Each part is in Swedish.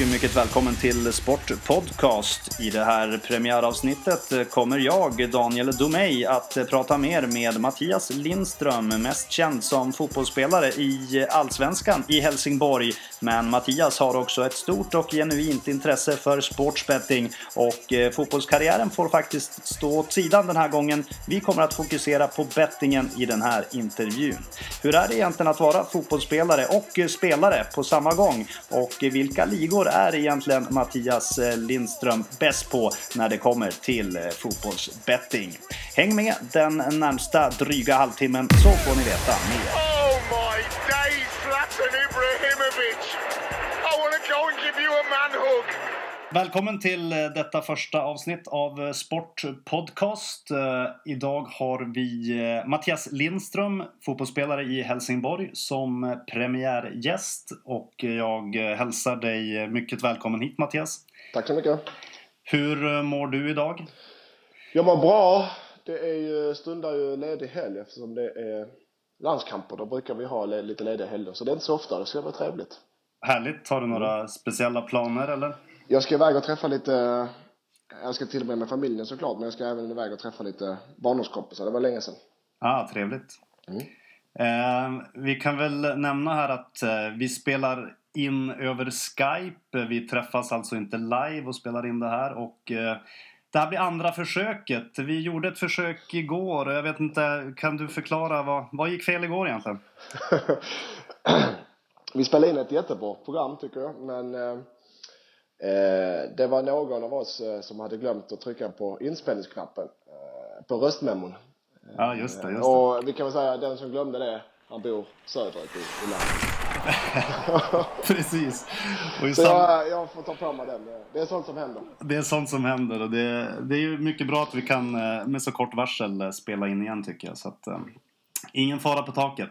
och mycket välkommen till Sportpodcast. I det här premiäravsnittet kommer jag, Daniel Domeij, att prata mer med Mattias Lindström, mest känd som fotbollsspelare i Allsvenskan i Helsingborg. Men Mattias har också ett stort och genuint intresse för sportsbetting och eh, fotbollskarriären får faktiskt stå åt sidan den här gången. Vi kommer att fokusera på bettingen i den här intervjun. Hur är det egentligen att vara fotbollsspelare och eh, spelare på samma gång? Och eh, vilka ligor är egentligen Mattias eh, Lindström bäst på när det kommer till eh, fotbollsbetting? Häng med den närmsta dryga halvtimmen så får ni veta mer. Oh Välkommen till eh, detta första avsnitt av Sport Podcast. Idag har vi Mattias Lindström, fotbollsspelare i Helsingborg, som premiärgäst. Och jag hälsar dig mycket välkommen hit Mattias. Tack så mycket. Hur mår du idag? Jag mår bra. Det är ju, stundar ju ledig helg eftersom det är landskamper. Då brukar vi ha lite lediga helger. Så det är inte så ofta. Det ska vara trevligt. Härligt. Har du några speciella planer eller? Jag ska iväg och träffa lite jag ska till och med med familjen såklart, men jag ska även iväg och träffa lite barndomskompisar. Det var länge sedan. Ah, trevligt. Mm. Eh, vi kan väl nämna här att eh, vi spelar in över Skype. Vi träffas alltså inte live och spelar in det här. Och eh, det här blir andra försöket. Vi gjorde ett försök igår. Jag vet inte, kan du förklara vad, vad gick fel igår egentligen? vi spelade in ett jättebra program tycker jag, men eh, det var någon av oss eh, som hade glömt att trycka på inspelningsknappen eh, på röstmemon. Ja, just det. Just det. Och vi kan väl säga att den som glömde det, han bor söderut i, i landet. Precis. Och Så jag, jag får ta på mig den. Det är sånt som händer. Det är sånt som händer och det, det är ju mycket bra att vi kan eh, med så kort varsel eh, spela in igen tycker jag. Så att, eh, ingen fara på taket.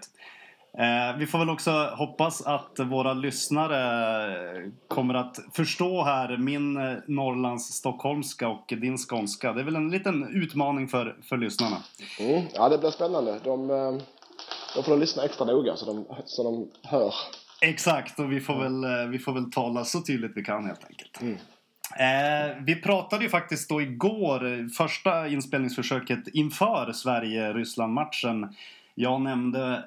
Eh, vi får väl också hoppas att våra lyssnare kommer att förstå här min eh, Norrlands stockholmska och din skånska. Det är väl en liten utmaning för, för lyssnarna. Mm. Ja, det blir spännande. De, de får lyssna extra noga så de, så de hör. Exakt, och vi får, väl, vi får väl tala så tydligt vi kan helt enkelt. Mm. Eh, vi pratade ju faktiskt då igår, första inspelningsförsöket inför Sverige-Ryssland-matchen. Jag nämnde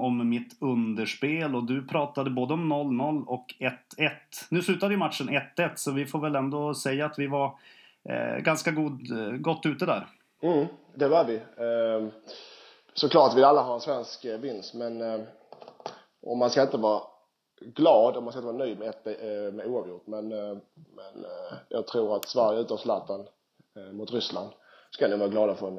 om mitt underspel och du pratade både om 0-0 och 1-1. Nu slutade ju matchen 1-1 så vi får väl ändå säga att vi var eh, ganska god, eh, gott ute där. Mm, det var vi. Eh, såklart vill alla ha en svensk eh, vinst men eh, och man ska inte vara glad och man ska inte vara nöjd med, ett, eh, med oavgjort men, eh, men eh, jag tror att Sverige utan Zlatan mot Ryssland ska ni vara glada för en,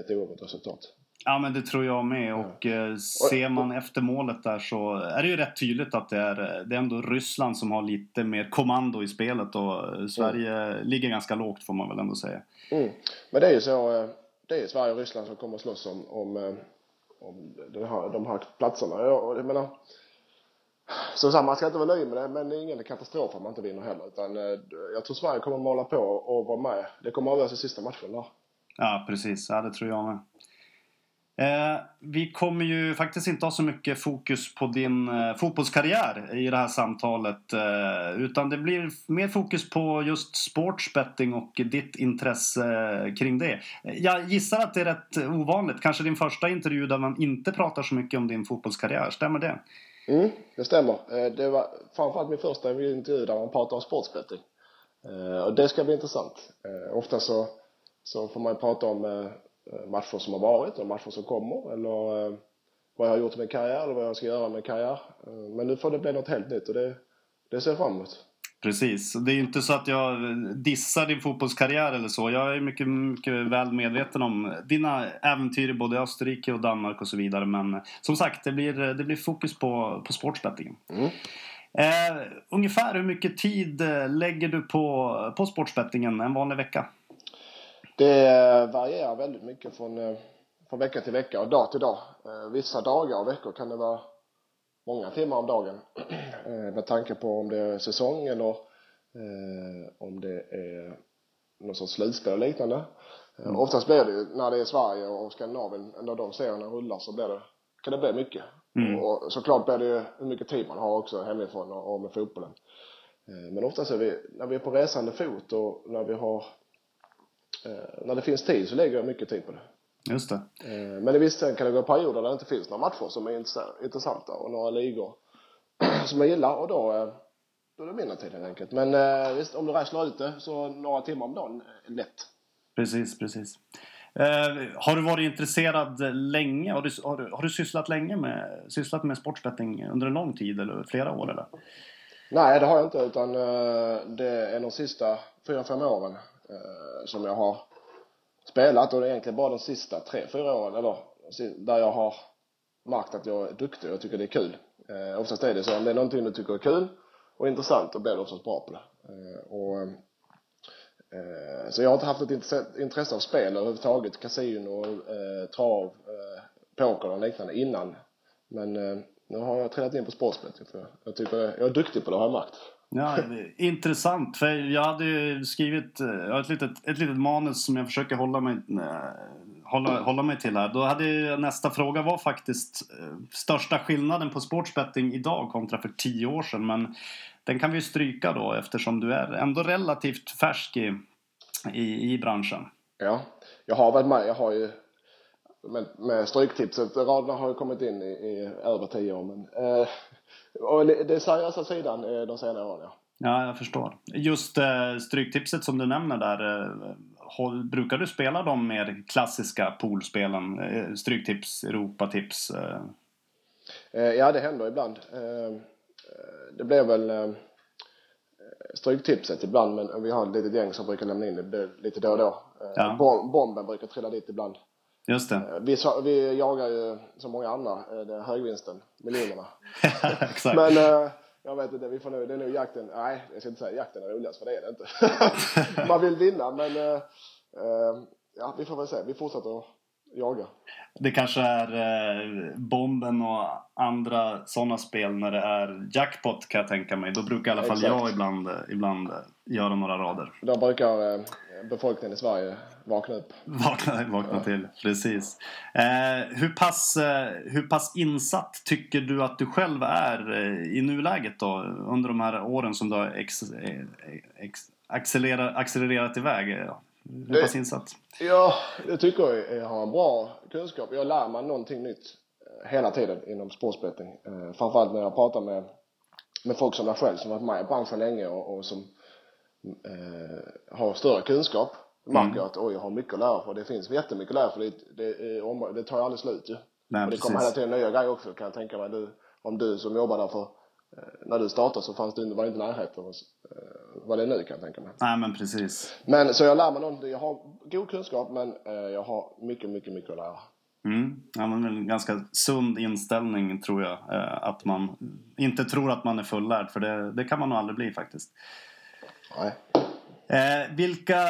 ett oavgjort resultat. Ja men det tror jag med och eh, ser man efter målet där så är det ju rätt tydligt att det är, det är ändå Ryssland som har lite mer kommando i spelet och Sverige mm. ligger ganska lågt får man väl ändå säga. Mm. Men det är ju så, det är Sverige och Ryssland som kommer att slåss om, om, om de, här, de här platserna. Jag, jag menar, som sagt, man ska inte vara nöjd med det, men det är ingen katastrof om man inte vinner heller. Utan jag tror Sverige kommer att måla på och vara med. Det kommer att avgöras i sista matchen där. Ja, precis. Ja, det tror jag med. Eh, vi kommer ju faktiskt inte ha så mycket fokus på din eh, fotbollskarriär i det här samtalet. Eh, utan det blir mer fokus på just sportsbetting och ditt intresse eh, kring det. Eh, jag gissar att det är rätt ovanligt. Kanske din första intervju där man inte pratar så mycket om din fotbollskarriär. Stämmer det? Mm, det stämmer. Eh, det var framförallt min första intervju där man pratar om sportsbetting. Eh, och det ska bli intressant. Eh, ofta så, så får man prata om Eh, matcher som har varit och matcher som kommer eller eh, vad jag har gjort med karriär eller vad jag ska göra med karriär. Eh, men nu får det bli något helt nytt och det, det ser jag fram emot. Precis, det är ju inte så att jag dissar din fotbollskarriär eller så. Jag är mycket, mycket väl medveten om dina äventyr i både Österrike och Danmark och så vidare. Men som sagt, det blir, det blir fokus på, på sportsbettingen. Mm. Eh, ungefär hur mycket tid lägger du på, på sportsbettingen en vanlig vecka? Det varierar väldigt mycket från, eh, från vecka till vecka och dag till dag. Eh, vissa dagar och veckor kan det vara många timmar om dagen eh, med tanke på om det är säsong eller om det är någon sorts slutspel och liknande. Mm. Oftast blir det ju när det är Sverige och Skandinavien, när de serierna rullar så blir det, kan det bli mycket. Mm. Och såklart blir det ju hur mycket tid man har också hemifrån och med fotbollen. Men oftast är vi, när vi är på resande fot och när vi har när det finns tid så lägger jag mycket tid på det. Just det. Eh, men i vissa kan det gå perioder där det inte finns några matcher som är intressanta och några ligor som jag gillar och då, eh, då är det mindre tid helt enkelt. Men eh, visst, om du räknar ut det så några timmar om dagen är lätt. Precis, precis. Eh, har du varit intresserad länge? Har du, har du, har du sysslat länge med, sysslat med sportsbetting under en lång tid eller flera år eller? Nej, det har jag inte utan eh, det är de sista fyra, fem åren eh, Eh, som jag har spelat och det är egentligen bara de sista tre, fyra åren eller där jag har märkt att jag är duktig och tycker det är kul. Eh, oftast är det så om det är någonting du tycker är kul och intressant då blir du oftast bra på det. Eh, och, eh, så jag har inte haft ett intresse av spel överhuvudtaget, kasino, eh, trav, eh, poker och liknande innan. Men eh, nu har jag trillat in på sportspel. för jag tycker jag är duktig på det har jag märkt. Ja, intressant. För jag hade ju skrivit eh, jag ett, litet, ett litet manus som jag försöker hålla mig, eh, hålla, hålla mig till här. Då hade nästa fråga var faktiskt eh, största skillnaden på sportsbetting idag kontra för tio år sedan. Men den kan vi stryka då eftersom du är ändå relativt färsk i, i, i branschen. Ja, jag har varit med. Jag har ju med, med Stryktipset, raderna har ju kommit in i, i över tio år. Men, eh, och det seriösa sidan eh, de senare åren, ja. Ja, jag förstår. Just eh, Stryktipset som du nämner där. Eh, håll, brukar du spela de mer klassiska poolspelen? Eh, stryktips, Europatips? Eh? Ja, det händer ibland. Det blir väl Stryktipset ibland, men vi har ett litet gäng som brukar lämna in det lite då och då. Ja. Bomben brukar trilla dit ibland. Just det. Vi, vi jagar ju som många andra det högvinsten, miljonerna. Exakt. Men jag vet inte, vi får nu, det är nog jakten, nej jag ska inte säga jakten är roligast för det är det inte. Man vill vinna men ja vi får väl se, vi fortsätter jaga. Det kanske är eh, bomben och andra sådana spel när det är jackpot kan jag tänka mig. Då brukar i alla fall Exakt. jag ibland, ibland göra några rader. Då brukar eh, befolkningen i Sverige vakna upp. Vakna, vakna ja. till, precis. Eh, hur, pass, eh, hur pass insatt tycker du att du själv är eh, i nuläget då? Under de här åren som du har ex, eh, ex, accelererat, accelererat iväg? Hur det, pass insatt? Ja, jag tycker jag, jag har en bra kunskap. Jag lär mig någonting nytt eh, hela tiden inom sportsbetting. Eh, framförallt när jag pratar med, med folk som jag själv som varit med i branschen länge och, och som eh, har större kunskap märker mm. att oj, jag har mycket att lära för. Det finns jättemycket att lära för det, det, det tar ju aldrig slut ju. Nej, och det kommer hela tiden nya grejer också kan jag tänka mig. Du, om du som jobbar där för eh, när du startade så fanns det, var det inte närheten vad det är nu kan jag tänka mig. Nej men precis. Men så jag lär mig någonting. Jag har god kunskap men eh, jag har mycket, mycket, mycket att lära. Mm. Ja, men en ganska sund inställning tror jag. Att man inte tror att man är fullärd för det, det kan man nog aldrig bli faktiskt. Nej. Eh, vilka,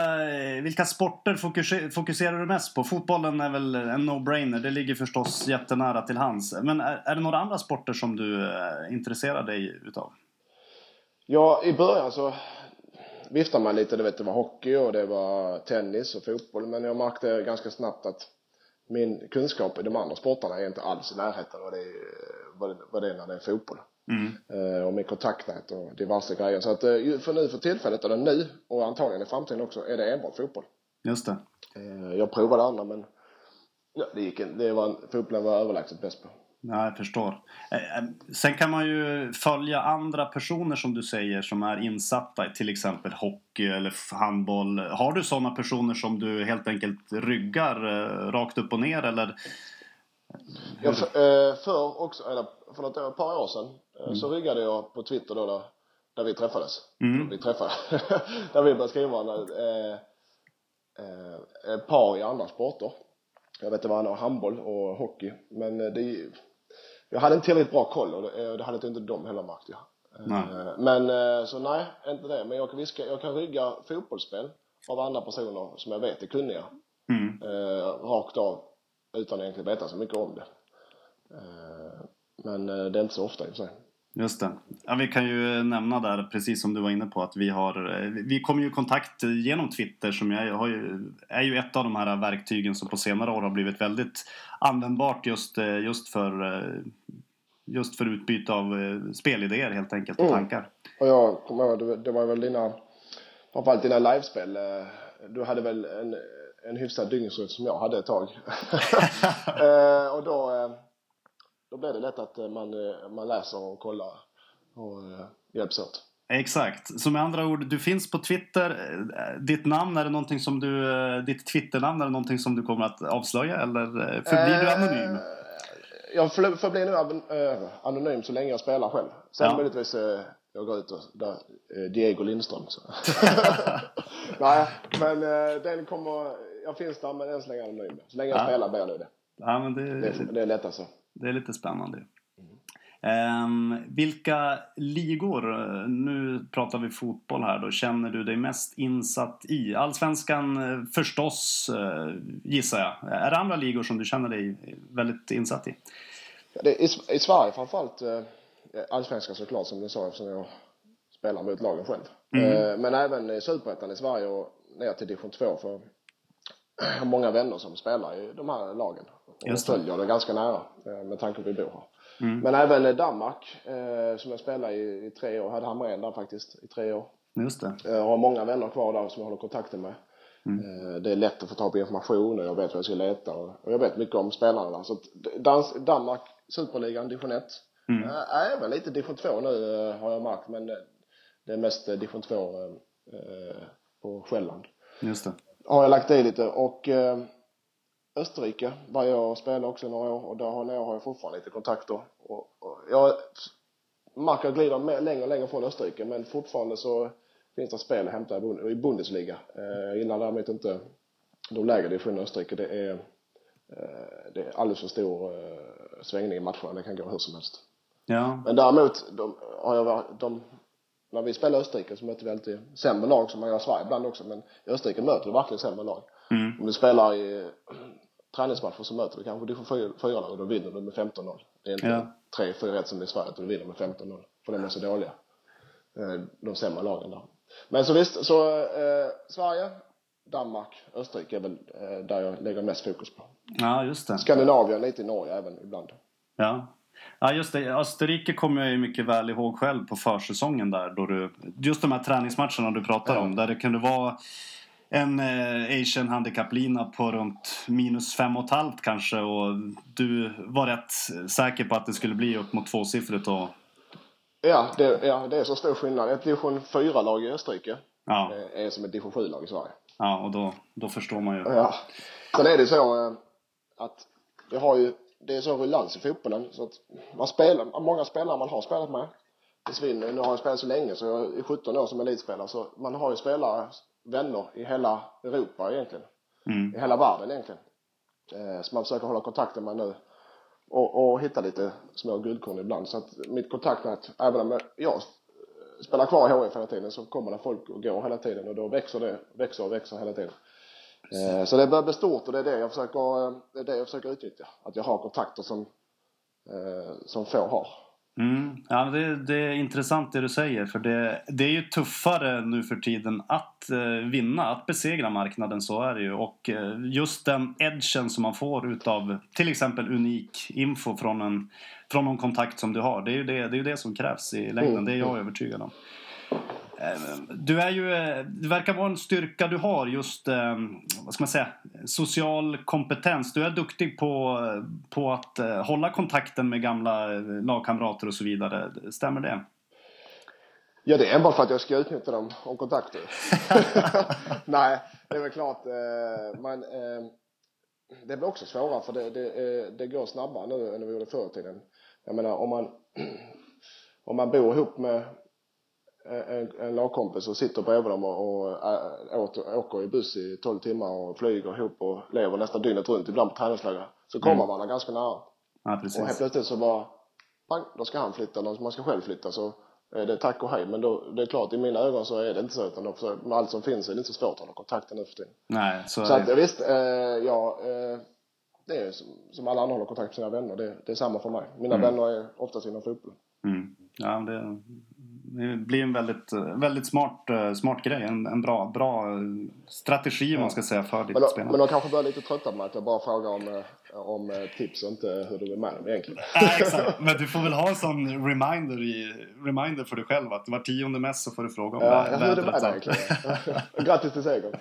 vilka sporter fokuser, fokuserar du mest på? Fotbollen är väl en no-brainer. Det ligger förstås jättenära till hands. Men är, är det några andra sporter som du eh, intresserar dig utav? Ja, i början så viftade man lite. Du vet, det var hockey och det var tennis och fotboll. Men jag märkte ganska snabbt att min kunskap i de andra sporterna är inte alls i närheten vad det är, vad det är när det är fotboll. Mm. Eh, och med kontaktnät och diverse grejer. Så att eh, för nu för tillfället, eller nu och antagligen i framtiden också, är det enbart fotboll. Just det. Eh, jag provade andra men ja, det gick inte. Det var, fotbollen var överlägset bäst på. Ja, jag förstår. Sen kan man ju följa andra personer som du säger som är insatta i till exempel hockey eller handboll. Har du sådana personer som du helt enkelt ryggar rakt upp och ner eller? Ja, för, för också, eller för något, ett par år sedan Eh, mm. Så riggade jag på Twitter då där, där vi träffades. Mm. Vi träffade. där vi började skriva varandra. Eh, eh, par i andra sporter. Jag vet det var handboll och hockey. Men eh, det, jag hade inte tillräckligt bra koll och det, det hade inte de heller märkt jag. Nej. Men så nej, inte det. Men jag kan, viska, jag kan rygga fotbollsspel av andra personer som jag vet är kunniga. Mm. Eh, rakt av utan egentligen veta så mycket om det. Eh, men det är inte så ofta i och för sig. Just det. Ja, vi kan ju nämna där, precis som du var inne på, att vi har... Eh, vi kommer ju i kontakt genom Twitter som jag har ju, är ju ett av de här verktygen som på senare år har blivit väldigt användbart just, eh, just för eh, just för utbyte av spelidéer helt enkelt och Mm. tankar. Och jag kommer ihåg, det- var väl dina, framförallt dina livespel. Du hade väl en, en hyfsad dygnsrytm som jag hade ett tag. Och då, då blev det lätt att eh, man, eh, man läser och kollar och eh, hjälps åt. Exakt. Så med andra ord, du finns på Twitter. Eh, Ditt namn, är det någonting som du, eh, ditt Twitternamn, är det någonting som du kommer att avslöja eller eh, förblir du anonym? Eh, Jag förblir nu eh, anonym så länge jag spelar själv. Sen Ja. möjligtvis eh, jag går ut och där, eh, Diego Lindström. Så. Nej, men eh, den kommer, jag finns där men än så länge anonym. Så länge jag Ja. spelar blir jag nu det. Ja, men Det, det, det är lättast så. Det är lite spännande. Ehm, vilka ligor, eh, nu pratar vi fotboll här då, känner du dig mest insatt i? Allsvenskan eh, förstås, eh, gissar jag. Är det andra ligor som du känner dig väldigt insatt i? Det, i, I Sverige framförallt eh, allsvenskan såklart som du sa eftersom jag spelar mot lagen själv. Eh, men även i superettan i Sverige och ner till division 2 för jag har många vänner som spelar i de här lagen. Och det. följer det ganska nära eh, med tanke på att vi bor här. Men även eh, Danmark eh, som jag spelade i, i tre år, hade Hamrén där faktiskt i tre år. Just det. Jag har många vänner kvar där som jag håller kontakten med. Eh, Det är lätt att få tag på information och jag vet vad jag ska leta och jag vet mycket om spelarna där. Så dans, Danmark, Superligan, division 1. Äh, även lite division 2 nu har jag märkt men det är mest division 2 eh, eh, på Själland. Just det. Har jag lagt i lite och Österrike var jag spelade också några år och där har, har jag fortfarande lite kontakter. Och, och jag märker jag glider mer, längre och längre från Österrike men fortfarande så finns det spel att hämta i Bund- i Bundesliga. Eh, jag gillar däremot inte de lägre divisionerna i Österrike. Det är, eh, det är alldeles för stor eh, svängning i matcherna. Det kan gå hur som helst. Ja, Men däremot, de, har jag, varit- de, när vi spelar i Österrike så möter vi alltid sämre lag som man gör i Sverige ibland också. Men i Österrike möter vi verkligen sämre lag. Mm. Om du spelar i träningsmatcher så möter du kanske division 4-lag och då vinner du med 15-0. Det är inte Ja. 3-4-1 som det är i Sverige, utan du vinner med 15-0. För de är så dåliga. Eh, De sämre lagen där. Men så visst, så eh, Sverige, Danmark, Österrike är väl eh, där jag lägger mest fokus på. ja just det. Skandinavien, lite i Norge även ibland. Ja. ja, just det. Österrike kommer jag ju mycket väl ihåg själv på försäsongen där. Då du, just de här träningsmatcherna du pratar Ja. om. Där det kunde vara en eh, Asian handikapp-lina på runt minus fem och halvt kanske. Och du var rätt säker på att det skulle bli upp mot tvåsiffrigt. Och, Ja det, ja, det är så stor skillnad. Ett division 4-lag i Österrike ja, eh, är som ett division 7-lag i Sverige. ja, och då, då förstår man ju. Ja. Sen är det så eh, att vi har ju, det är så ruljans i fotbollen så att man spelar, många spelare man har spelat med försvinner. Nu har jag spelat så länge så jag är 17 år som elitspelare så man har ju spelare, vänner i hela Europa egentligen. Mm. I hela världen egentligen. Eh, så man försöker hålla kontakten med nu. Och, och hitta lite små guldkorn ibland. Så att mitt kontaktnät, även om jag spelar kvar i HIF hela tiden så kommer det folk och går hela tiden och då växer det, växer och växer hela tiden. Eh, Så det börjar bli stort och det är det jag försöker, eh, det är det jag försöker utnyttja. Att jag har kontakter som, eh, som få har. Mm. Ja, det, det är intressant det du säger. För det, det är ju tuffare nu för tiden att eh, vinna, att besegra marknaden. Så är det ju. Och eh, just den edgen som man får utav till exempel unik info från, en, från någon kontakt som du har. Det är ju det, det, är det som krävs i längden. Mm. Det är jag övertygad om. Eh, Du är ju, eh, det verkar vara en styrka du har just, eh, vad ska man säga, social kompetens. Du är duktig på, på att hålla kontakten med gamla lagkamrater och så vidare. Stämmer det? Ja, det är enbart för att jag ska utnyttja dem om kontakter. Nej, det är väl klart. Man, eh, det blir också svårare för det, det, det går snabbare nu än det gjorde förr i tiden. Jag menar om man, om man bor ihop med en, en lagkompis och sitter bredvid dem och, och äh, åter, åker i buss i 12 timmar och flyger ihop och lever nästan dygnet runt, ibland på träningsläger, så kommer Mm. man ganska nära. Ja, Och helt precis. plötsligt så bara, pang, då ska han flytta, eller man ska själv flytta så är det tack och hej. Men då, det är klart, i mina ögon så är det inte så, utan då med allt som finns är det inte så svårt att hålla kontakten nu för tiden. Nej, så Så att visst, eh, ja, eh, det är som, som alla andra håller kontakt med sina vänner, det, det är samma för mig. Mina Mm. vänner är oftast inom fotboll. Mm. Ja, det, det blir en väldigt, väldigt smart, smart grej. En, en bra, bra strategi om man ska säga för ditt Men, de, spelande. men de kanske blir lite trötta på mig att jag bara frågar om, eh, om eh, tips och inte hur du är med dem egentligen. Nej, exakt. Men du får väl ha en sån reminder, i, reminder för dig själv att var tionde mäss så får du fråga om Ja, det vädret med samt- egentligen? Grattis till segern.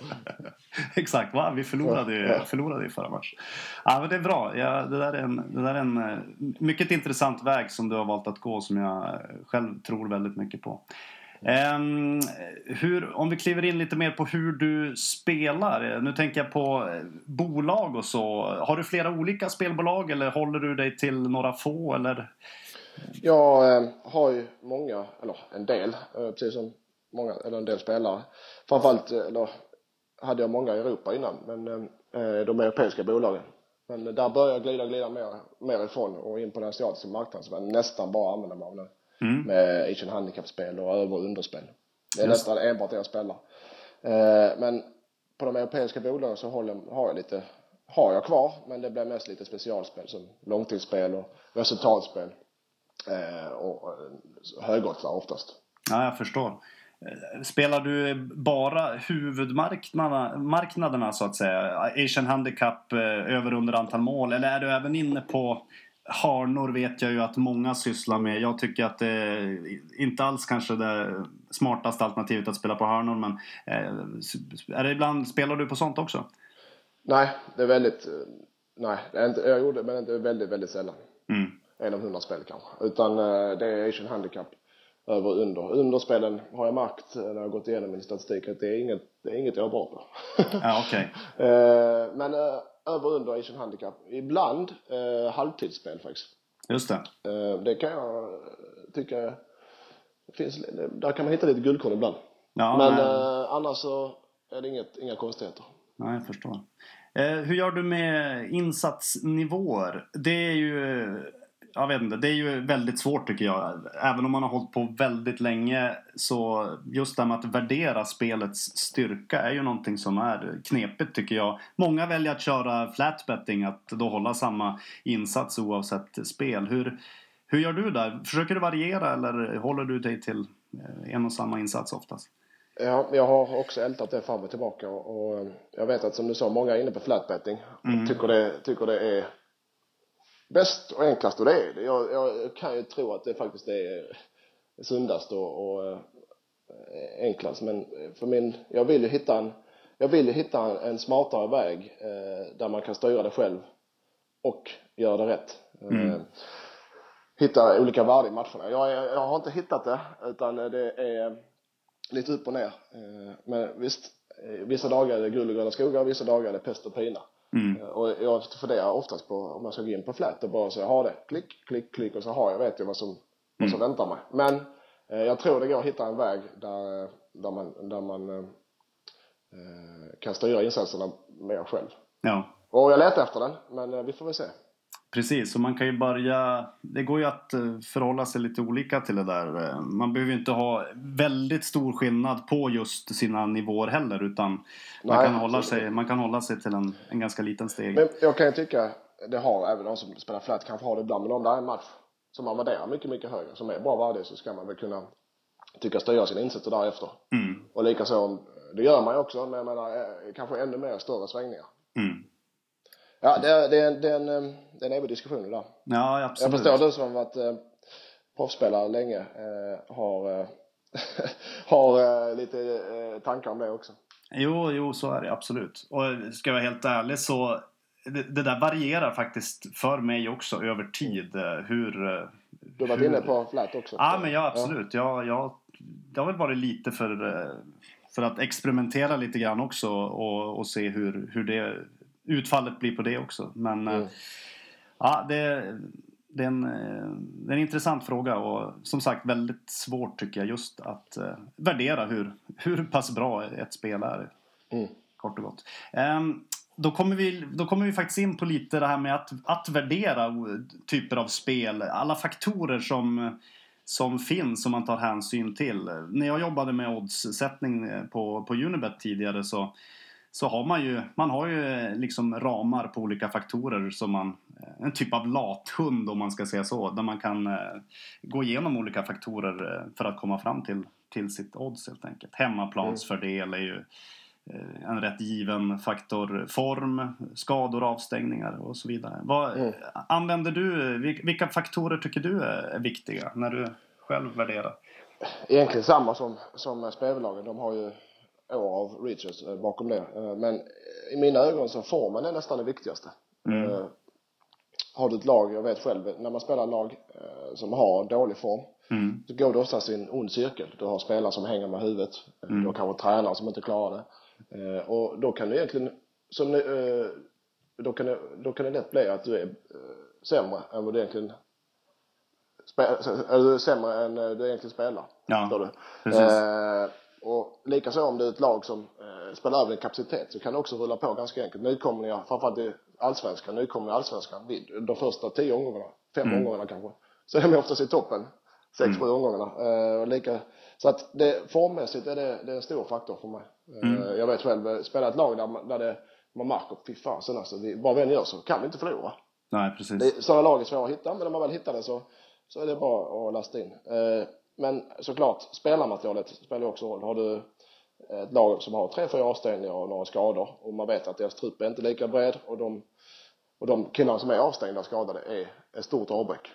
Exakt, va? vi förlorade ju Ja. förlorade i förra matchen. Ja, men det är bra. Ja, det, där är en, det där är en eh, mycket intressant väg som du har valt att gå som jag eh, själv tror väldigt mycket på. Um, hur, om vi kliver in lite mer på hur du spelar. Eh, nu tänker jag på eh, bolag och så. Har du flera olika spelbolag eller håller du dig till några få? Eller? Jag eh, har ju många, eller en del, eh, precis som många, eller en del spelare. Framförallt, eh, eller hade jag många i Europa innan, men ehm, eh, de europeiska bolagen. Men där börjar jag glida, glida mer, mer ifrån och in på den asiatiska marknaden som jag nästan bara använder mig av nu. Mm. Med Asian Handicap-spel och över och underspel. Det är Just. nästan enbart det jag spelar. Eh, men på de europeiska bolagen så håller, har jag lite, har jag kvar, men det blir mest lite specialspel som långtidsspel och resultatspel. Eh, och eh, högoddsare oftast. Ja, jag förstår. Spelar du bara huvudmarknaderna marknaderna, så att säga? Asian Handicap, över under antal mål? Eller är du även inne på Harnor vet jag ju att många sysslar med. Jag tycker att det är inte alls kanske det smartaste alternativet att spela på hörnor. Men eh, är det ibland, spelar du på sånt också? Nej, det är väldigt, eh, nej, det jag gjorde men det är väldigt, väldigt sällan. Mm. En av hundra spel kanske. Utan eh, det är Asian Handicap över och under. Underspelen har jag märkt när jag gått igenom min statistik att det är inget, det är inget jag är bra på. Ja, okej. Eh, men över under Asian Handicap. Ibland eh, halvtidsspel faktiskt. Just det. Eh, det kan jag tycka finns, där kan man hitta lite guldkorn ibland. Ja, men nej. eh, annars så är det inget, inga konstigheter. Ja, jag förstår. Eh, hur gör du med insatsnivåer? Det är ju... Jag vet inte, det är ju väldigt svårt tycker jag. Även om man har hållit på väldigt länge så just det här med att värdera spelets styrka är ju någonting som är knepigt tycker jag. Många väljer att köra flat betting, att då hålla samma insats oavsett spel. Hur, hur gör du där? Försöker du variera eller håller du dig till eh, en och samma insats oftast? Ja, jag har också ältat det fram och tillbaka och, och jag vet att som du sa, många är inne på flatbetting. Mm. Tycker, det, tycker det är bäst och enklast och det är det. Jag, jag kan ju tro att det faktiskt är sundast och, och eh, enklast. Men för min, jag vill ju hitta en, jag vill ju hitta en, smartare väg eh, där man kan styra det själv och göra det rätt. Mm. Eh, hitta olika värden i matcherna. Jag, jag har inte hittat det utan det är lite upp och ner. Eh, Men visst, eh, vissa dagar är det guld och gröna skogar, vissa dagar är det pest och pina. Mm. Eh, Och jag funderar oftast på om jag ska gå in på flat och bara så jag har det, klick, klick, klick och så har jag, vet jag vad som, vad som väntar mig. Men eh, jag tror det går att hitta en väg där, eh, där man, där man eh, eh, kan styra insatserna mer själv. Ja. Och jag letar efter den, men eh, vi får väl se. Precis, och man kan ju börja... Det går ju att eh, förhålla sig lite olika till det där. Eh, Man behöver ju inte ha väldigt stor skillnad på just sina nivåer heller utan man, Nej, kan hålla sig, man kan hålla sig till en, en ganska liten steg. Men jag kan ju tycka, det har även de som spelar flat kanske har det ibland, men om det är en match som man värderar mycket, mycket högre, som är bra värde, så ska man väl kunna tycka styra sina insatser därefter. Mm. Och likaså, det gör man ju också, men jag menar, eh, kanske ännu mer större svängningar. Mm. Ja, det är, det det är en, eh, det är en evig diskussion det där. Ja, Jag absolut. förstår du som varit eh, proffsspelare länge, eh, har, eh, har eh, lite eh, tankar om det också. Jo, jo, så är det absolut. Och ska jag vara helt ärlig så det, det där varierar faktiskt för mig också över tid. eh, Hur... eh, Du har varit hur- inne på flat också. Ja, men ja, absolut. Ja. Jag, det har väl varit lite för, eh, för att experimentera lite grann också och, och se hur, hur det utfallet blir på det också. Men eh, Mm. ja, det, det, är en, eh, det är en intressant fråga och som sagt väldigt svårt tycker jag just att eh, värdera hur, hur pass bra ett spel är. Mm. Kort och gott. Ehm, då, kommer vi, då kommer vi faktiskt in på lite det här med att, att värdera typer av spel. Alla faktorer som, som finns som man tar hänsyn till. När jag jobbade med oddssättning eh, på, på Unibet tidigare så, så har man ju, man har ju eh, liksom ramar på olika faktorer som man, eh, en typ av lathund om man ska säga så, där man kan eh, gå igenom olika faktorer för att komma fram till, till sitt odds helt enkelt. Hemmaplansfördel är ju en rätt given faktor. Form, skador, avstängningar och så vidare. Vad, Mm. Använder du, vil- vilka faktorer tycker du är är viktiga när du själv värderar? Egentligen samma som, som spelbolagen. De har ju år av research eh, bakom det. Eh, Men i mina ögon så formen är nästan det viktigaste. Mm. Eh, Har du ett lag, jag vet själv, när man spelar lag som har dålig form Mm. så går det oftast i en ond cirkel. Du har spelare som hänger med huvudet. Mm. Du har kanske tränare som inte klarar det. Och då kan du egentligen, som, då, kan det, då kan det lätt bli att du är sämre än vad du egentligen eller sämre än du egentligen spelar. Ja, Förstår du? precis. Eh, och likaså om det är ett lag som eh, spelar över din kapacitet så kan det också rulla på ganska enkelt. Nykomlingar, framförallt i allsvenskan, nykomlingar i allsvenskan vid de första tio omgångarna, fem Mm. omgångarna kanske. Så är de oftast i toppen, sex, sju omgångarna. Eh, och lika, så att det, formmässigt är det, det är en stor faktor för mig. Eh, Mm. Jag vet själv, eh, spela ett lag där, där det, man märker, fy fasen alltså, vi, vad vi än gör så kan vi inte förlora. Nej, precis. Det, sådana lag är svåra att hitta, men när man väl hittar det så, så är det bra att lasta in. Eh, men såklart, spelarmaterialet spelar också roll. Har du ett lag som har tre, fyra avstängningar och några skador och man vet att deras trupp är inte lika bred och de, och de killarna som är avstängda och skadade är ett stort avbräck.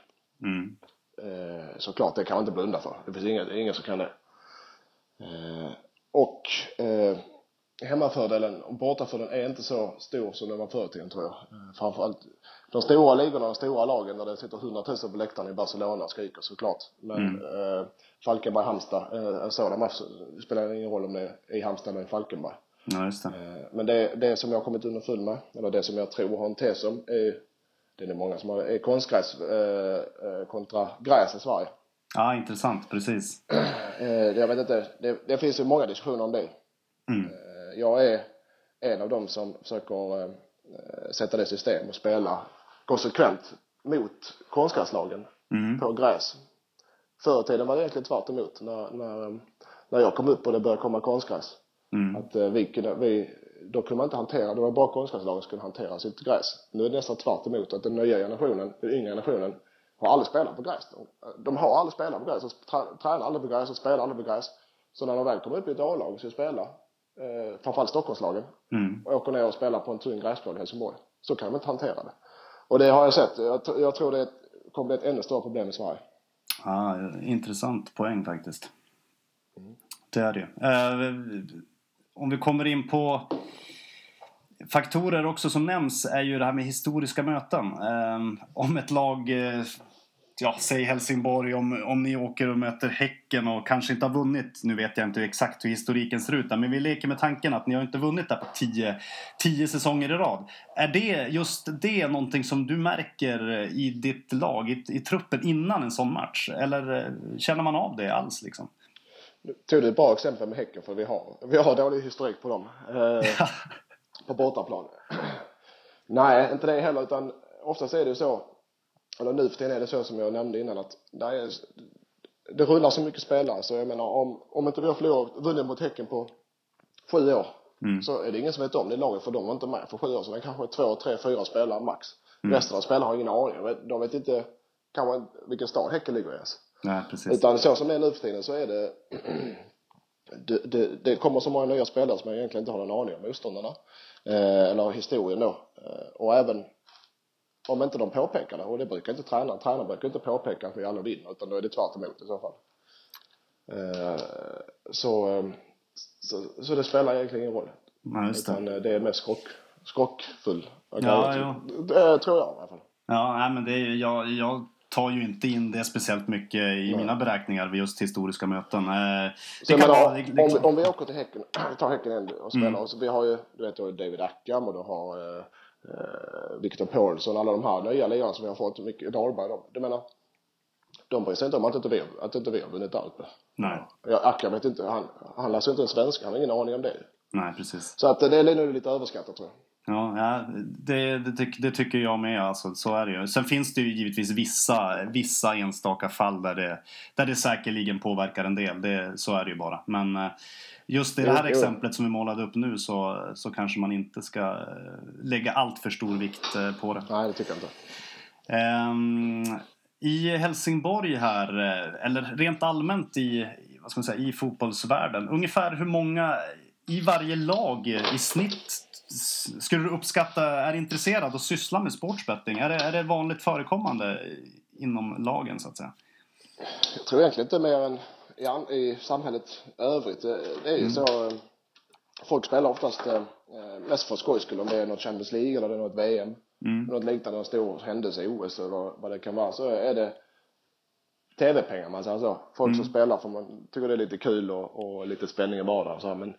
Mm. Eh, såklart, det kan man inte blunda för. Det finns ingen, ingen som kan det. Eh, och eh, hemmafördelen och bortafördelen är inte så stor som den var förr tiden tror jag. Eh, framförallt de stora ligorna, de stora lagen där det sitter 100 000 på läktaren i Barcelona och skriker såklart. Men eh, Falkenberg, Halmstad, eh, en sådan match spelar ingen roll om det är i Halmstad eller i Falkenberg. Ja, just det. Eh, Men det, det som jag har kommit underfund med, eller det som jag tror har en tes om, är, det är det många som har, är konstgräs eh, eh, kontra gräs i Sverige. Ja, intressant. Precis. Eh, jag vet inte, det, det finns ju många diskussioner om det. Mm. Jag är en av dem som försöker eh, sätta det system och spela konsekvent mot konstgräslagen Mm. på gräs. Förr i tiden var det egentligen tvärt emot när, när, eh, när jag kom upp och det började komma konstgräs. Mm. Att eh, vi kunde, vi, då kunde man inte hantera, det var bara konstgräslagen som kunde hantera sitt gräs. Nu är det nästan tvärt emot att den nya generationen, den yngre generationen, har aldrig spelat på gräs. De, de har aldrig spelat på gräs, trä, tränar aldrig på gräs och spelar aldrig på gräs. Så när de väl kommer upp i ett A-lag och ska spela, eh, framförallt Stockholmslagen, Mm. och åker ner och spelar på en tunn gräsplan i Helsingborg, så kan de inte hantera det. Och det har jag sett, jag, jag tror det kommer bli ett ännu större problem i Sverige. Ja, intressant poäng faktiskt. Det är det. Eh, om vi kommer in på faktorer också som nämns är ju det här med historiska möten. Eh, om ett lag, eh, ja, säg Helsingborg, om, om ni åker och möter Häcken och kanske inte har vunnit, nu vet jag inte exakt hur historiken ser ut men vi leker med tanken att ni har inte vunnit där på tio, tio säsonger i rad. Är det just det någonting som du märker i ditt lag, i, i truppen innan en sån match? Eller eh, känner man av det alls liksom? Tog du ett bra exempel med Häcken för vi har, vi har dålig historik på dem. Eh, på bortaplan. Nej, inte det heller utan oftast är det så, eller nu för tiden är det så som jag nämnde innan att det, är, det rullar så mycket spelare så jag menar om, om inte vi har förlorat, vunnit mot Häcken på sju år Mm. så är det ingen som vet om det laget för de var inte med för sju år sedan. Kanske två, tre, fyra spelare max. Resten av spelarna har ingen aning. De vet, de vet inte kanske vilken stad Häcken ligger i ens. Nej, precis. Utan så som det är nu för tiden så är det det, det, det kommer så många nya spelare som jag egentligen inte har någon aning om motståndarna. Eh, eller historien då. Eh, och även om inte de påpekar det, och det brukar inte tränaren, tränaren brukar inte påpeka att vi alla vinner, utan då är det tvärt emot i så fall. Eh, så, eh, så, så det spelar egentligen ingen roll. Ja, just det. Utan eh, det är mest skrock, skrockfull. Ja, Det tror jag i alla fall. Ja, nej, men det är, jag, jag tar ju inte in det speciellt mycket i mina beräkningar vid just historiska möten. Eh, Det jag kan vara... det- det- om, vi, om vi åker till Häcken, tar Häcken ändå och spelar, Mm. och så vi har ju, du vet, du har David Ackham och du har eh, Victor Paulsson, alla de här nya lirarna som vi har fått, mycket Dahlberg, de, du menar, de bryr sig inte om att inte vi, att inte vi har vunnit allt. Nej, Ja, Ackham vet inte, han, han läser inte en svenska, han har ingen aning om det. nej, precis. Så att det är nog lite överskattat tror jag. Ja, det, det, det tycker jag med. Alltså, så är det ju. Sen finns det ju givetvis vissa, vissa enstaka fall där det, där det säkerligen påverkar en del. Det, så är det ju bara. Men eh, just i det här Jo, jo. exemplet som vi målade upp nu så, så kanske man inte ska eh, lägga allt för stor vikt eh, på det. Nej, det tycker jag inte. Ehm, I Helsingborg här, eller rent allmänt i, i- vad ska man säga, i fotbollsvärlden. Ungefär hur många i varje lag i snitt skulle du uppskatta, är intresserad och syssla med sportsbetting? Är det, är det vanligt förekommande inom lagen så att säga? Jag tror egentligen inte mer än i, i samhället övrigt. Det är ju mm. så. Eh, folk spelar oftast eh, mest för skojs skull. Om det är något Champions League eller det är något VM. Mm. Något liknande, en stor händelse i OS eller vad det kan vara. Så är det tv-pengar man säger så. Folk mm. som spelar för man tycker det är lite kul och, och lite spänning i vardagen så här. Men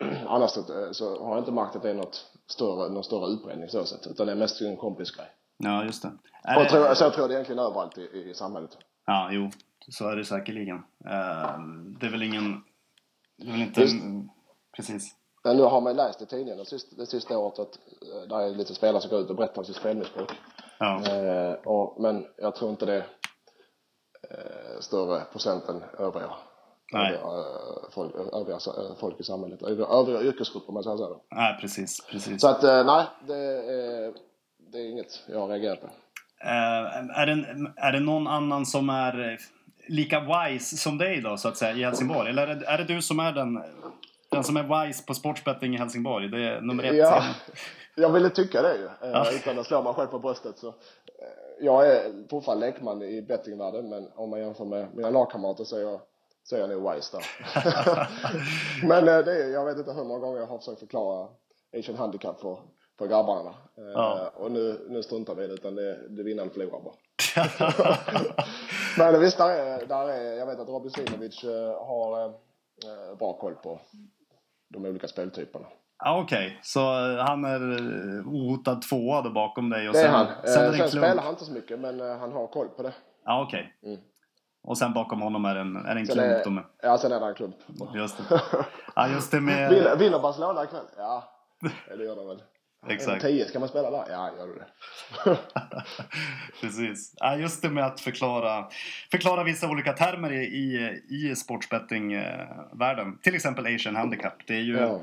annars så, så har jag inte märkt att det är något större, någon större utbredning så sätt. Utan det är mest en kompisgrej. Ja, just det. och det... Tror, så jag tror det är egentligen överallt i, i samhället. Ja, jo. Så är det säkerligen. Uh, det är väl ingen... Det är väl inte... Just... Precis. Men nu har man läst i tidningen det sista, det sista året att uh, det är lite spelare som går ut och berättar om sitt spelmissbruk. Ja. Uh, och, men jag tror inte det är större procent än övriga. Nej. Övriga, folk, övriga folk i samhället. Övriga yrkesgrupper om man säger så. Nej, precis. precis. Så att nej, det är, det är inget jag reagerar på. är, det, är det någon annan som är lika wise som dig då, så att säga, i Helsingborg? Eller är det, är det du som är den, den som är wise på sportsbetting i Helsingborg? Det är nummer ett. Ja, jag ville tycka det ju, eh, ja. utan att slå mig själv på bröstet. Så. Eh, jag är fortfarande lekman i bettingvärlden, men om man jämför med mina lagkamrater så är jag jag nog wise där. men eh, det är, jag vet inte hur många gånger jag har försökt förklara Asian Handicap för, för grabbarna. Ja. Och nu, nu struntar vi i det, utan det, det vinnaren förlorar bara. Men visst, där är, där är, jag vet att Robin Simovic eh, har eh, bra koll på de olika speltyperna. Ja, Okej, okay. så han är ohotad tvåa då bakom dig? Och det är han. Sen, är det sen spelar han inte så mycket, men han har koll på det. Ja, okej. Okay. Mm. Och sen bakom honom är det en, är det en klump? Är, de... Ja, sen är det en klump. Just det. Ja, just det med... Vinner, vinner Barcelona ikväll? Ja, det gör de väl. Exakt. 10, ska man spela där? Ja, gör du det. Precis. Ja, just det med att förklara, förklara vissa olika termer i, i, i sportsbettingvärlden. Till exempel Asian Handicap. Det är ju ja.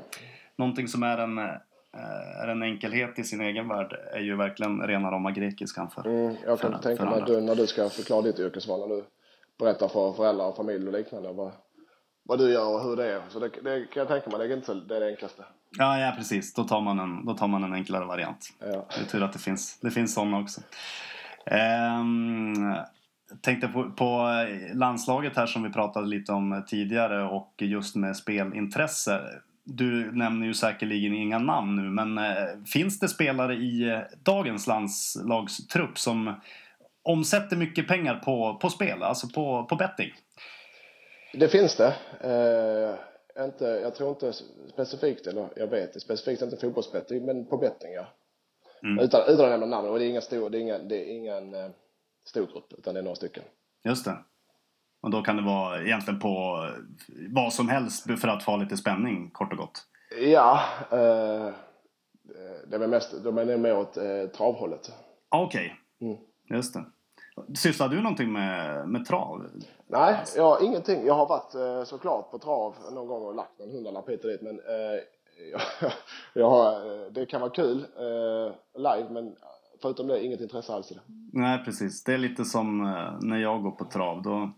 någonting som är en, eh, är en enkelhet i sin egen värld. är ju verkligen rena rama grekiskan för mm, Jag kan för, tänka mig att du, när du ska förklara ditt yrkesval, när du berättar för föräldrar och familj och liknande vad, vad du gör och hur det är. Så det, det kan jag tänka mig, det är inte det, är det enklaste. Ja, ja precis. Då tar man en, då tar man en enklare variant. Ja. Det är tur att det finns, det finns sådana också. Ehm, tänkte på, på, landslaget här som vi pratade lite om tidigare och just med spelintresse. Du nämner ju säkerligen inga namn nu men eh, finns det spelare i dagens landslagstrupp som omsätter mycket pengar på, på spel, alltså på, på betting? Det finns det. Eh, inte, jag tror inte specifikt, eller jag vet specifikt inte fotbollsbetting, men på betting ja. Mm. Utan, utan att nämna namn. Och det är ingen stor, det är ingen, det är ingen eh, stor grupp, utan det är några stycken. Just det. Och då kan det vara egentligen på vad som helst för att få lite spänning, kort och gott? Ja. Eh, det är mest, de är mer åt eh, travhållet. Okej. Okay. Mm. Just det. Sysslar du någonting med, med trav? Nej, jag, ingenting. Jag har varit eh, såklart på trav någon gång och lagt någon hundralapp hit och dit men eh, jag, jag har, eh, det kan vara kul live men förutom det inget intresse alls i det. Nej precis, det är lite som när jag går på trav. Då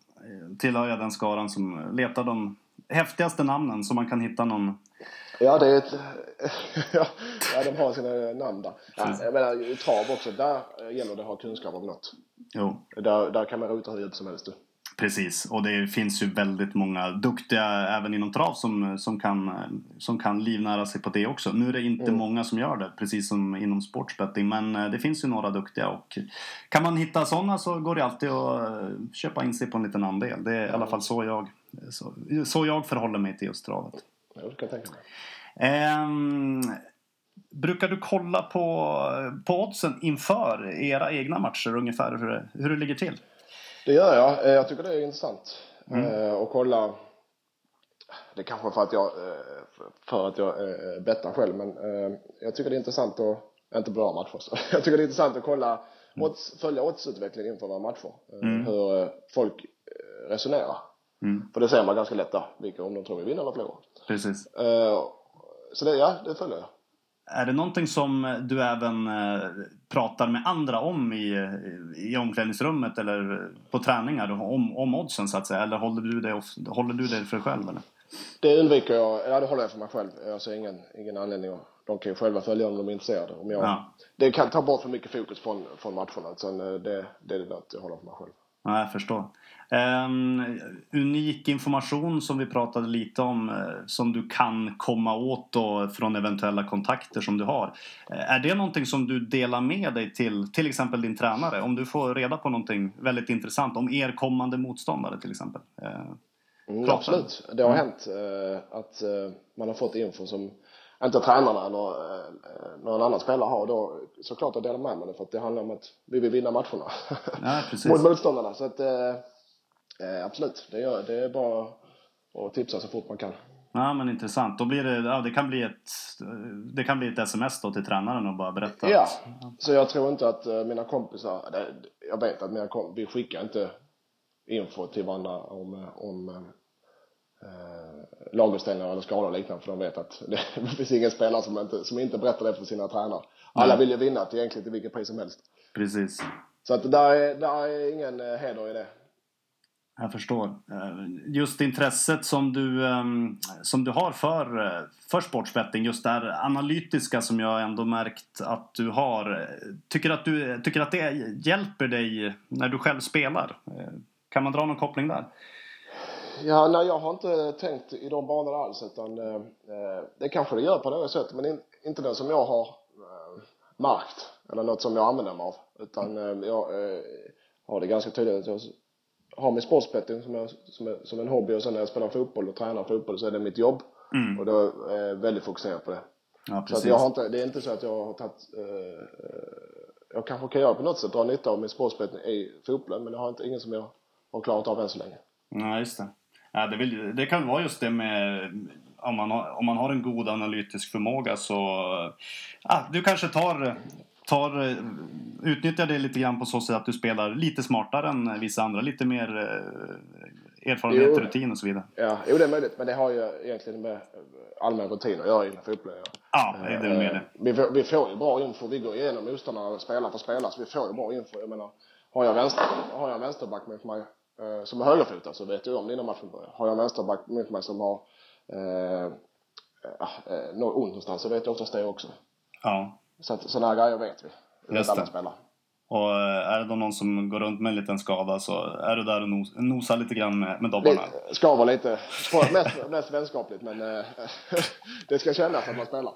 tillhör jag den skaran som letar de häftigaste namnen så man kan hitta någon Ja, det är ett... ja, de har sina namn där. Ja, jag menar, trav också, där gäller det att ha kunskap om något. Jo. Där, där kan man rota hur djupt som helst. Precis, och det finns ju väldigt många duktiga även inom trav som, som, kan, som kan livnära sig på det också. Nu är det inte mm. många som gör det, precis som inom sportsbetting, men eh, det finns ju några duktiga och kan man hitta sådana så går det alltid att eh, köpa in sig på en liten andel. Det är i alla fall så jag, så, så jag förhåller mig till just travet. Kan jag tänka mig. Um, Brukar du kolla på, på oddsen inför era egna matcher ungefär hur det, hur det ligger till? Det gör jag. Eh, jag tycker det är intressant mm. Eh, att kolla. Det är kanske för att jag, eh, för att jag bettar själv men jag tycker det är intressant att, inte bra matcher så. Jag tycker det är intressant att kolla, mm. odds, följa oddsutvecklingen inför våra matcher. Mm. Hur folk resonerar. Mm. För det ser man ganska lätt där, vilka om de tror vi vinner eller förlorar. Precis. Så det, ja, det följer jag. Är det någonting som du även eh, pratar med andra om i, i omklädningsrummet eller på träningar om, om oddsen så att säga? Eller håller du det, håller du det för dig själv? Eller? Det undviker jag, ja det håller jag för mig själv. Jag ser ingen, ingen anledning att, de kan ju själva följa om de är intresserade. Om jag, Ja. Det kan ta bort för mycket fokus från, från matcherna. Sen eh, det, det är det att jag håller för mig själv. Ja, jag förstår. Ehm, unik information som vi pratade lite om eh, som du kan komma åt då från eventuella kontakter som du har. Eh, är det någonting som du delar med dig till till exempel din tränare? Om du får reda på någonting väldigt intressant om er kommande motståndare till exempel? Eh, Mm, absolut. Det har hänt eh, att eh, man har fått info som inte tränarna eller eh, någon annan spelare har. Då såklart jag delar med mig det för att det handlar om att vi vill vinna matcherna mot motståndarna. Så att eh, eh, absolut, det, gör, det är bara att tipsa så fort man kan. Ja, men intressant. Då blir det, ja, det, kan bli ett, det kan bli ett sms då till tränaren och bara berätta. Ja, så jag tror inte att eh, mina kompisar, jag vet att mina kompisar, vi skickar inte info till varandra om, eh, om eh, laguppställningar eller skador och liknande för de vet att det, det finns ingen spelare som inte, som inte berättar det för sina tränare. Alla vill ju vinna till egentligen till vilket pris som helst. Precis. Så att där är, där är ingen eh, heder i det. Jag förstår. Eh, just intresset som du, ehm, som du har för, eh, för sportsbetting, just det här analytiska som jag ändå märkt att du har. Eh, tycker att, du, tycker att det hjälper dig när du själv spelar? Kan man dra någon koppling där? Ja, nej, jag har inte tänkt i de banorna alls utan eh, det kanske det gör på något sätt men in, inte den som jag har eh, märkt eller något som jag använder mig av utan eh, jag eh, har det ganska tydligt att jag har min sportsbetting som, jag, som, är, som en hobby och sen när jag spelar fotboll och tränar fotboll så är det mitt jobb Mm. och då är jag väldigt fokuserad på det. Ja, Så att precis. jag har inte, det är inte så att jag har tagit eh, eh, jag kanske kan göra på något sätt dra nytta av min sportsbetting i fotbollen men det har inte ingen som jag har klarat av än så länge. Ja, just det. Ja, det, vill, det kan vara just det med om man, har, om man har en god analytisk förmåga så... Ja, du kanske tar, tar, utnyttjar det lite grann på så sätt att du spelar lite smartare än vissa andra. Lite mer eh, erfarenhet, Jo. rutin och så vidare. Ja, jo det är möjligt. Men det har ju egentligen med allmän rutin att göra inom fotbollen. Ja. Ja, det är det med det. Vi får, vi får ju bra info. Vi går igenom motståndarna spelare för spelare, så vi får ju bra info. Jag menar, har jag, vänster, har jag en vänsterback mot mig eh, som är högerfotad så vet jag om det innan matchen börjar. Har jag en vänsterback mot mig som har eh, eh, något ont någonstans så vet jag oftast det också. Ja. Så att sådana här grejer vet vi. Just alla det. spelare. Och eh, är det då någon som går runt med en liten skada så är du där och nos, nosar lite grann med, med dobbarna. Det ska vara lite, mest, mest vänskapligt men eh, det ska kännas att man spelar.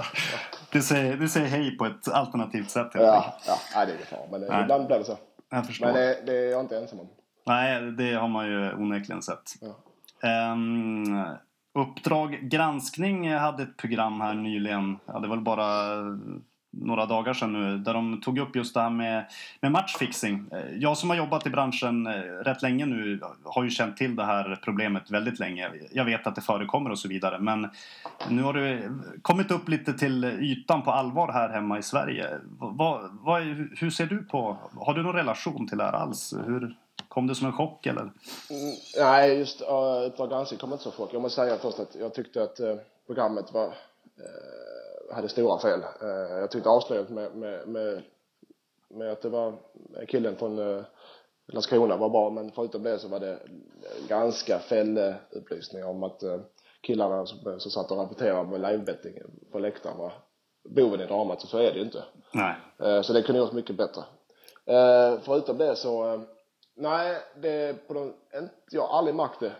du, säger, du säger hej på ett alternativt sätt helt Ja, enkelt. ja, nej, det är ingen fara. Men eh, Nej. ibland blir det så. Jag förstår. Men det, det är jag inte ensam om. Nej, det har man ju onekligen sett. Ja. Ehm, Uppdrag granskning hade ett program här nyligen. Ja, det var väl bara eh, några dagar sedan nu. Där de tog upp just det här med, med matchfixing. Eh, jag som har jobbat i branschen eh, rätt länge nu har ju känt till det här problemet väldigt länge. Jag vet att det förekommer och så vidare. Men nu har det kommit upp lite till ytan på allvar här hemma i Sverige. Vad, vad, hur ser du på... Har du någon relation till det här alls? Hur, kom det som en chock eller? Mm, nej, just uh, Uppdrag granskning kom inte så chock. Jag måste säga först att jag tyckte att eh, programmet var, eh, hade stora fel. Eh, jag tyckte avslöjandet med, med, med, med att det var killen från uh, Landskrona var bra, men förutom det så var det ganska upplysningar om att uh, killarna som, som satt och rapporterade med livebetting på läktaren var boven i dramat, så så är det ju inte. Nej. Så det kunde gjorts mycket bättre. Förutom det så, nej, det på de, jag har aldrig märkt det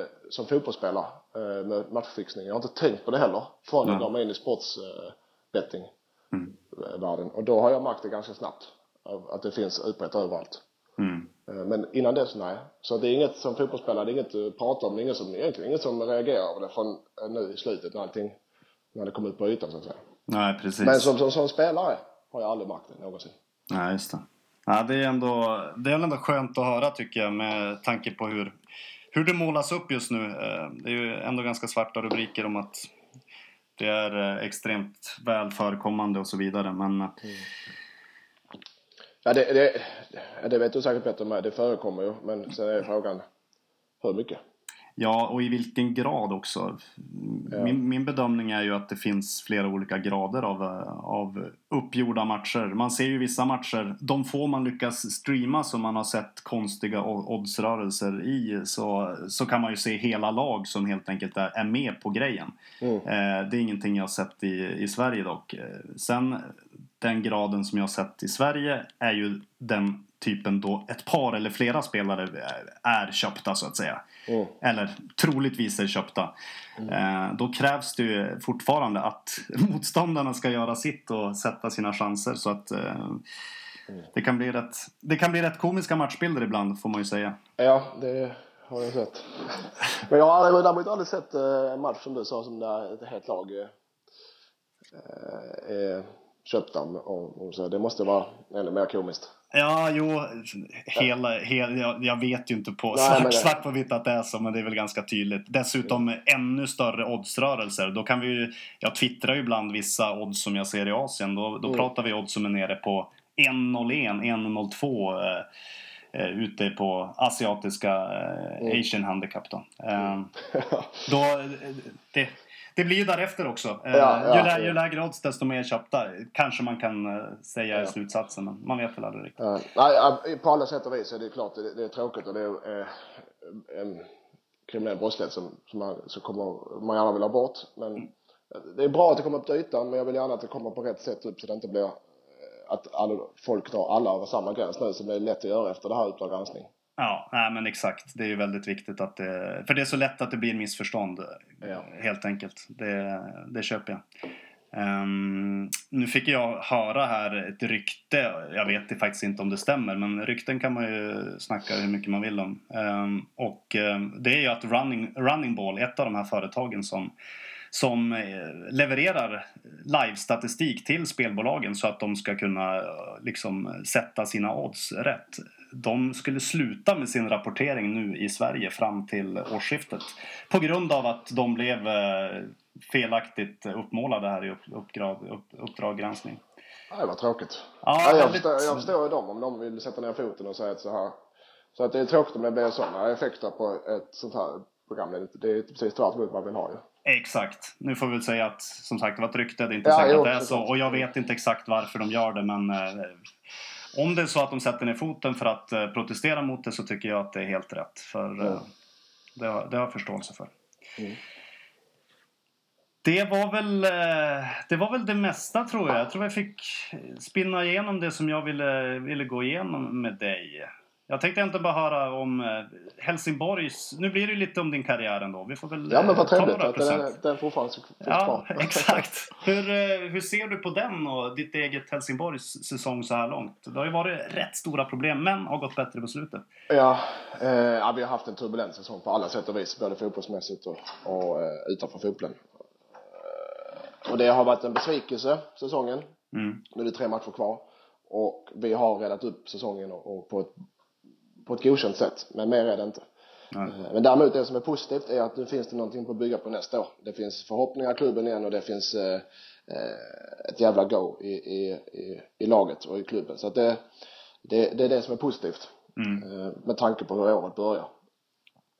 eh, som fotbollsspelare eh, med matchfixning. Jag har inte tänkt på det heller Nej. jag gav mig in i sportsbetting Mm. världen. Och då har jag märkt det ganska snabbt. Att det finns utbrett överallt. Mm. Eh, Men innan dess, nej. Så det är inget som fotbollsspelare, det är inget att prata om, det är inget som, egentligen inget som reagerar över det från eh, nu i slutet när allting, när det kommer ut på ytan så att säga. Nej, precis. Men som, som, som spelare har jag aldrig märkt det någonsin. Nej, just det. Ja, det, är ändå, det är ändå skönt att höra tycker jag med tanke på hur, hur det målas upp just nu. Eh, det är ju ändå ganska svarta rubriker om att det är eh, extremt väl förekommande och så vidare. Men eh, mm. Ja, det, det, det vet du säkert bättre än mig. Det förekommer ju. Men sen är frågan hur mycket? Ja, och i vilken grad också. Min, min bedömning är ju att det finns flera olika grader av, av uppgjorda matcher. Man ser ju vissa matcher, de få man lyckas streama som man har sett konstiga oddsrörelser i så, så kan man ju se hela lag som helt enkelt är, är med på grejen. Mm. Eh, det är ingenting jag har sett i, i Sverige dock. Eh, sen den graden som jag har sett i Sverige är ju den typen då ett par eller flera spelare är köpta så att säga. Mm. Eller troligtvis är köpta. Mm. Eh, då krävs det ju fortfarande att motståndarna ska göra sitt och sätta sina chanser så att eh, mm. det, kan bli rätt, det kan bli rätt komiska matchbilder ibland får man ju säga. Ja, det har jag sett. Men jag har däremot aldrig sett eh, en match som du sa som där ett helt lag är köpta. Det måste vara ännu mer komiskt. Ja, jo, hela, hela, jag, jag vet ju inte på Nej, svart, svart på vitt att det är så, men det är väl ganska tydligt. Dessutom mm. ännu större oddsrörelser. Då kan vi ju, jag twittrar ju ibland vissa odds som jag ser i Asien. Då, då mm. pratar vi odds som är nere på 1,01, 1,02 eh, eh, ute på asiatiska eh, mm. Asian Handicap. Då. Eh, då det, det blir ju därefter också. Eh, ja, ja, ju, lä ju lägre odds desto mer köpta. Kanske man kan eh, säga i slutsatsen, men man vet väl aldrig riktigt. Nej, på alla sätt och vis är det klart det, det är tråkigt och det är eh, en kriminell brottslighet som, som, man, som kommer, man gärna vill ha bort. Men mm. det är bra att det kommer upp till ytan, men jag vill gärna att det kommer på rätt sätt upp så det inte blir att alla, folk drar alla över samma gräns nu som det är lätt att göra efter det här Uppdrag granskning. Ja, nej, men exakt. Det är ju väldigt viktigt att det... För det är så lätt att det blir missförstånd. Ja. Helt enkelt. Det, det köper jag. Um, nu fick jag höra här ett rykte. Jag vet faktiskt inte om det stämmer, men rykten kan man ju snacka hur mycket man vill om. Um, och um, det är ju att Running, Running Ball, ett av de här företagen som som eh, levererar live-statistik till spelbolagen så att de ska kunna liksom sätta sina odds rätt de skulle sluta med sin rapportering nu i Sverige fram till årsskiftet. På grund av att de blev eh, felaktigt uppmålade här i Uppdrag, upp, uppdrag granskning. det var tråkigt. Ja, ja, jag, förstår, jag förstår dem om de vill sätta ner foten och säga att så här. Så att det är tråkigt om det blir sådana effekter på ett sånt här program. Det är precis tvärt emot vad man vill ha ju. Exakt. Nu får vi väl säga att som sagt det var ett rykte, det är inte ja, säkert att det är så. Och jag vet inte exakt varför de gör det men eh, om det är så att de sätter ner foten för att eh, protestera mot det så tycker jag att det är helt rätt. För mm. det, har, det har jag förståelse för. Mm. Det var, väl, eh, det var väl det mesta tror jag. Jag tror jag fick spinna igenom det som jag ville, ville gå igenom med dig. Jag tänkte inte bara höra om eh, Helsingborgs... Nu blir det lite om din karriär ändå. Vi får väl Ja men vad eh, trevligt att den, den fortfarande finns Ja, exakt. Hur, eh, hur ser du på den och ditt eget Helsingborgs säsong så här långt? Det har ju varit rätt stora problem men har gått bättre på slutet. Ja, eh, ja vi har haft en turbulent säsong på alla sätt och vis. Både fotbollsmässigt och, och eh, utanför fotbollen. Och det har varit en besvikelse säsongen. Mm. Nu är det tre matcher kvar. Och vi har räddat upp säsongen och, och på ett på ett godkänt sätt. Men mer är det inte. Nej. Eh, men däremot det som är positivt är att nu finns det någonting att bygga på nästa år. Det finns förhoppningar i klubben igen och det finns eh, eh, ett jävla go i, i, i, i, laget och i klubben. Så att det, det, det är det som är positivt. Mm. Eh, med tanke på hur året börjar.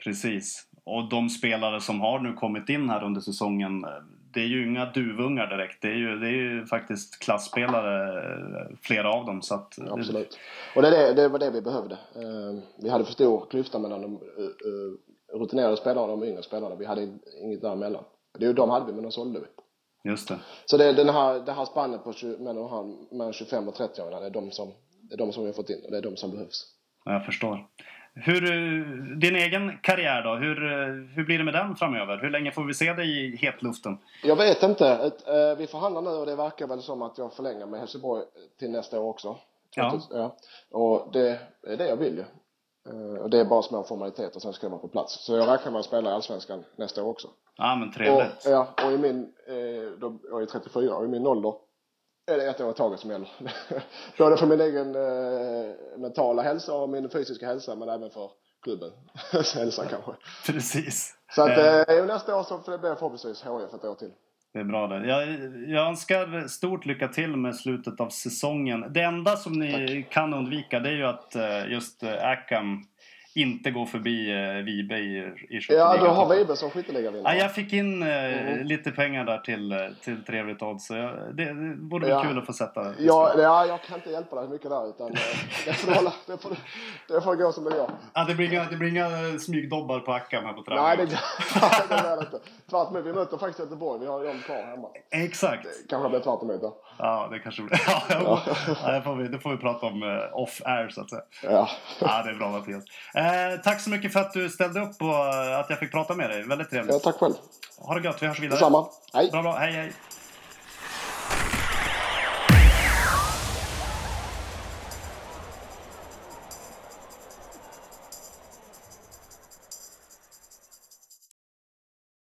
Precis. Och de spelare som har nu kommit in här under säsongen det är ju inga duvungar direkt. Det är ju, det är ju faktiskt klassspelare, flera av dem. Så att, Absolut. Och det, det, det var det vi behövde. Uh, vi hade för stor klyfta mellan de uh, rutinerade spelarna och de yngre spelarna. Vi hade inget däremellan. Det är ju de hade vi, men de sålde vi. Just det. Så det, den här, det här spannet på 20, mellan, mellan 25 och 30 år, det är de som är de som vi har fått in och det är de som behövs. Jag förstår. Hur, din egen karriär då, hur, hur blir det med den framöver? Hur länge får vi se dig i hetluften? Jag vet inte. Eh, vi förhandlar nu och det verkar väl som att jag förlänger med Helsingborg till nästa år också. Ja. ja. Och det är det jag vill ju. Eh, och det är bara små formaliteter, sen ska jag vara på plats. Så jag räknar med att spela i Allsvenskan nästa år också. Ja men trevligt. Och, ja, och i min, eh, då, jag är 34 och i min ålder är det ett år i taget som gäller. Både för min egen eh, mentala hälsa och min fysiska hälsa men även för klubbens hälsa kanske. Precis. Så att eh, eh nästa år så blir det förhoppningsvis HIF ett år till. Det är bra det. Jag, jag önskar stort lycka till med slutet av säsongen. Det enda som ni Tack. kan undvika det är ju att eh, just Akam inte gå förbi eh, Vibe i, i Ja, du har Vibe som skytteligavinnare. Ja, jag fick in eh, mm. lite pengar där till, eh, till trevligt odds. Så jag, det, det borde bli ja. kul att få sätta. Ja, ja, jag kan inte hjälpa dig mycket där. Utan, eh, det, får hålla, det, får, det får gå som det går. Ja, det blir inga, det blir inga smygdobbar på Ackan här på träningen. Nej, det, det blir det inte. Tvärtom, vi möter faktiskt Göteborg. Vi har dem kvar hemma. Exakt. Det kanske blir tvärt emot då. Ja, det kanske blir. Ja, ja. ja det, får vi, det får vi prata om off-air så att säga. Ja. ja, det är bra Mattias. Eh, tack så mycket för att du ställde upp och att jag fick prata med dig. Väldigt trevligt. Ja, tack själv. Ha det gött, vi hörs vidare. Detsamma. Hej. Bra, bra. Hej, hej.